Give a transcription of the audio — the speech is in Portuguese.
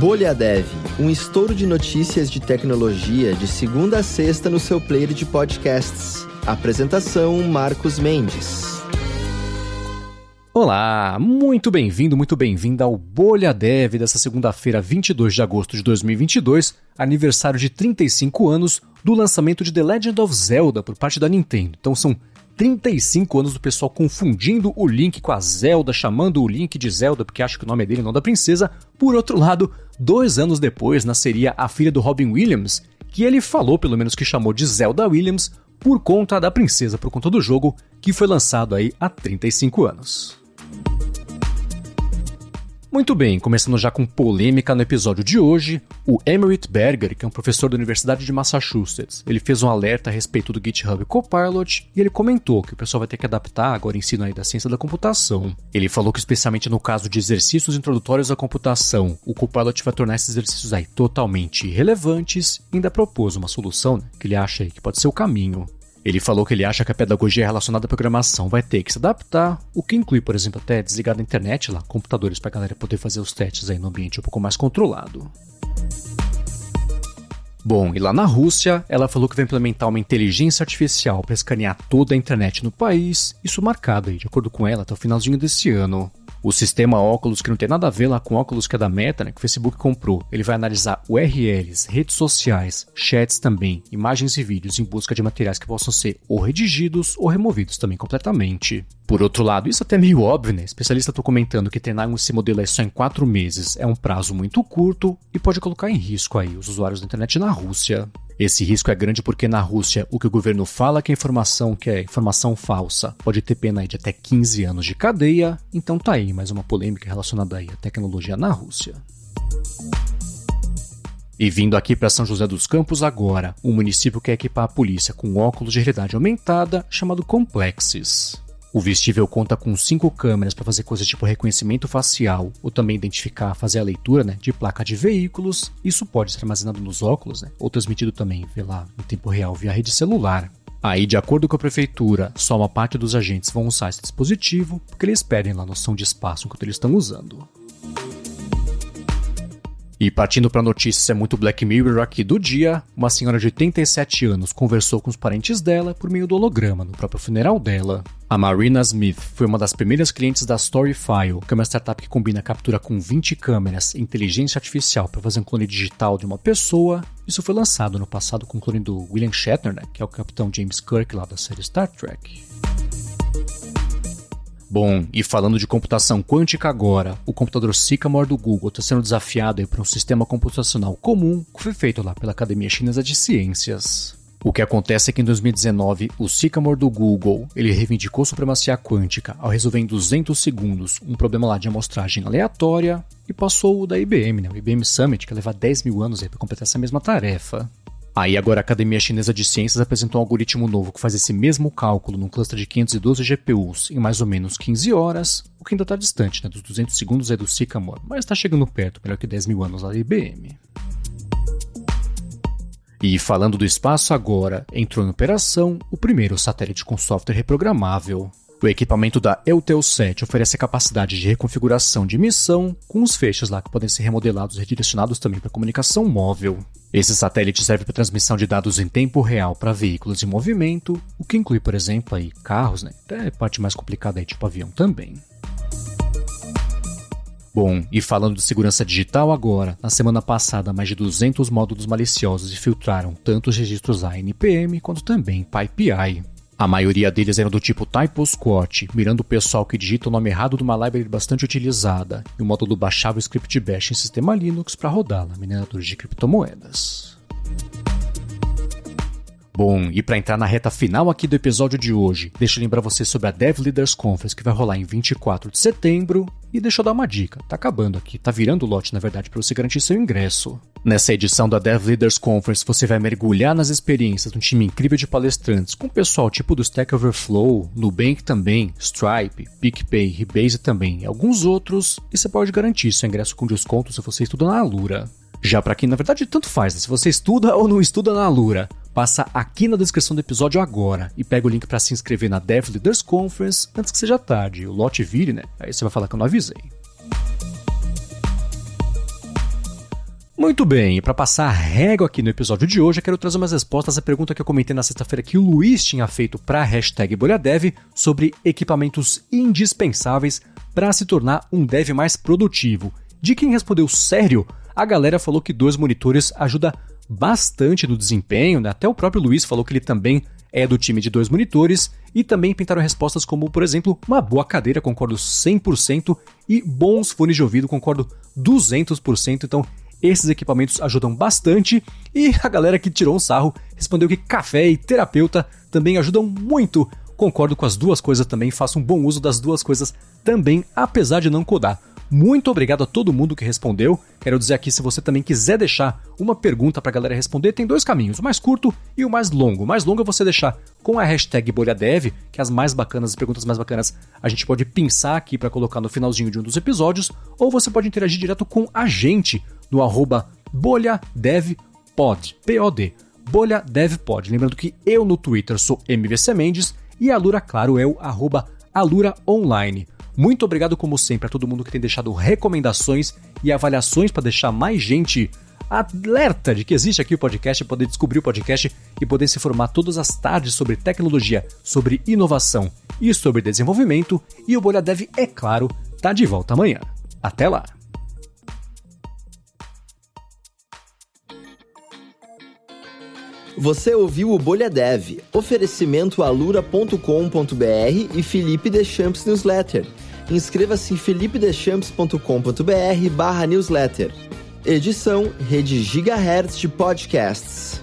Bolha Dev, um estouro de notícias de tecnologia de segunda a sexta no seu player de podcasts. Apresentação Marcos Mendes. Olá, muito bem-vindo, muito bem-vinda ao Bolha Dev dessa segunda-feira, 22 de agosto de 2022, aniversário de 35 anos do lançamento de The Legend of Zelda por parte da Nintendo. Então são 35 anos do pessoal confundindo o Link com a Zelda, chamando o Link de Zelda porque acha que o nome é dele não da princesa. Por outro lado, dois anos depois nasceria a filha do Robin Williams, que ele falou pelo menos que chamou de Zelda Williams por conta da princesa, por conta do jogo que foi lançado aí há 35 anos. Muito bem, começando já com polêmica no episódio de hoje, o Emmerich Berger, que é um professor da Universidade de Massachusetts, ele fez um alerta a respeito do GitHub Copilot e ele comentou que o pessoal vai ter que adaptar agora ensino aí da ciência da computação. Ele falou que especialmente no caso de exercícios introdutórios à computação, o Copilot vai tornar esses exercícios aí totalmente irrelevantes e ainda propôs uma solução né, que ele acha aí que pode ser o caminho. Ele falou que ele acha que a pedagogia relacionada à programação vai ter que se adaptar, o que inclui, por exemplo, até desligar da internet lá, computadores para a galera poder fazer os testes aí no ambiente um pouco mais controlado. Bom, e lá na Rússia, ela falou que vai implementar uma inteligência artificial para escanear toda a internet no país, isso marcado aí, de acordo com ela, até o finalzinho desse ano. O sistema óculos, que não tem nada a ver lá com óculos que é da Meta, né, que o Facebook comprou, ele vai analisar URLs, redes sociais, chats também, imagens e vídeos em busca de materiais que possam ser ou redigidos ou removidos também completamente. Por outro lado, isso até é meio óbvio, né? Especialista estou comentando que treinar esse modelo aí só em 4 meses é um prazo muito curto e pode colocar em risco aí os usuários da internet na Rússia. Esse risco é grande porque na Rússia o que o governo fala que é informação que é informação falsa pode ter pena de até 15 anos de cadeia, então tá aí mais uma polêmica relacionada aí à tecnologia na Rússia. E vindo aqui para São José dos Campos agora, um município quer equipar a polícia com óculos de realidade aumentada chamado Complexes. O vestível conta com cinco câmeras para fazer coisas tipo reconhecimento facial ou também identificar, fazer a leitura né, de placa de veículos. Isso pode ser armazenado nos óculos né, ou transmitido também lá em tempo real via rede celular. Aí, de acordo com a prefeitura, só uma parte dos agentes vão usar esse dispositivo porque eles perdem lá a noção de espaço enquanto eles estão usando. E partindo para notícias é muito Black Mirror aqui do dia, uma senhora de 87 anos conversou com os parentes dela por meio do holograma no próprio funeral dela. A Marina Smith foi uma das primeiras clientes da Storyfile, que é uma startup que combina captura com 20 câmeras e inteligência artificial para fazer um clone digital de uma pessoa. Isso foi lançado no passado com o clone do William Shatner, né, que é o capitão James Kirk lá da série Star Trek. Bom, e falando de computação quântica agora, o computador Sycamore do Google está sendo desafiado para um sistema computacional comum que foi feito lá pela Academia Chinesa de Ciências. O que acontece é que em 2019, o Sycamore do Google, ele reivindicou supremacia quântica ao resolver em 200 segundos um problema lá de amostragem aleatória e passou o da IBM, né, o IBM Summit, que ia levar 10 mil anos para completar essa mesma tarefa. Aí agora a Academia Chinesa de Ciências apresentou um algoritmo novo que faz esse mesmo cálculo num cluster de 512 GPUs em mais ou menos 15 horas, o que ainda está distante né, dos 200 segundos é do Sycamore, mas está chegando perto, melhor que 10 mil anos lá da IBM. E falando do espaço agora, entrou em operação o primeiro satélite com software reprogramável. O equipamento da Eutelsat oferece a capacidade de reconfiguração de missão, com os feixes lá que podem ser remodelados e redirecionados também para comunicação móvel. Esse satélite serve para transmissão de dados em tempo real para veículos em movimento, o que inclui, por exemplo, aí, carros, né? até parte mais complicada aí, tipo avião também. Bom, e falando de segurança digital agora, na semana passada mais de 200 módulos maliciosos infiltraram tanto os registros ANPM quanto também PyPI. A maioria deles eram do tipo TypoSquat, mirando o pessoal que digita o nome errado de uma library bastante utilizada, e o módulo baixava o script bash em sistema Linux para rodar lá mineradores de criptomoedas. Bom, e para entrar na reta final aqui do episódio de hoje, deixa eu lembrar você sobre a Dev Leaders Conference que vai rolar em 24 de setembro. E deixa eu dar uma dica, tá acabando aqui, tá virando lote na verdade para você garantir seu ingresso. Nessa edição da Dev Leaders Conference você vai mergulhar nas experiências de um time incrível de palestrantes, com pessoal tipo do Stack Overflow, Nubank também, Stripe, PicPay, Rebase também e alguns outros, e você pode garantir seu ingresso com desconto se você estuda na Alura. Já para quem na verdade tanto faz, né? se você estuda ou não estuda na Alura, passa aqui na descrição do episódio agora e pega o link para se inscrever na Dev Leaders Conference antes que seja tarde. O lote vire, né? Aí você vai falar que eu não avisei. Muito bem, e para passar a régua aqui no episódio de hoje, eu quero trazer umas respostas à pergunta que eu comentei na sexta-feira que o Luiz tinha feito para a hashtag BolhaDev sobre equipamentos indispensáveis para se tornar um dev mais produtivo. De quem respondeu sério, a galera falou que dois monitores ajuda bastante no desempenho, né? até o próprio Luiz falou que ele também é do time de dois monitores, e também pintaram respostas como, por exemplo, uma boa cadeira, concordo 100%, e bons fones de ouvido, concordo 200%. Então, esses equipamentos ajudam bastante. E a galera que tirou um sarro respondeu que café e terapeuta também ajudam muito. Concordo com as duas coisas também, faço um bom uso das duas coisas também, apesar de não codar. Muito obrigado a todo mundo que respondeu. Quero dizer aqui, se você também quiser deixar uma pergunta para a galera responder, tem dois caminhos, o mais curto e o mais longo. O mais longo é você deixar com a hashtag BolhaDev, que as mais bacanas, as perguntas mais bacanas, a gente pode pensar aqui para colocar no finalzinho de um dos episódios, ou você pode interagir direto com a gente no arroba bolhadevpod, P-O-D, bolhadevpod. Lembrando que eu no Twitter sou MVC Mendes e a Lura, claro, é o arroba aluraonline. Muito obrigado, como sempre, a todo mundo que tem deixado recomendações e avaliações para deixar mais gente alerta de que existe aqui o podcast, poder descobrir o podcast e poder se formar todas as tardes sobre tecnologia, sobre inovação e sobre desenvolvimento. E o Bolha Dev, é claro, tá de volta amanhã. Até lá! Você ouviu o Bolha Dev, oferecimento alura.com.br e Felipe Deschamps Newsletter. Inscreva-se em felipedechamps.com.br barra newsletter. Edição Rede Gigahertz de Podcasts.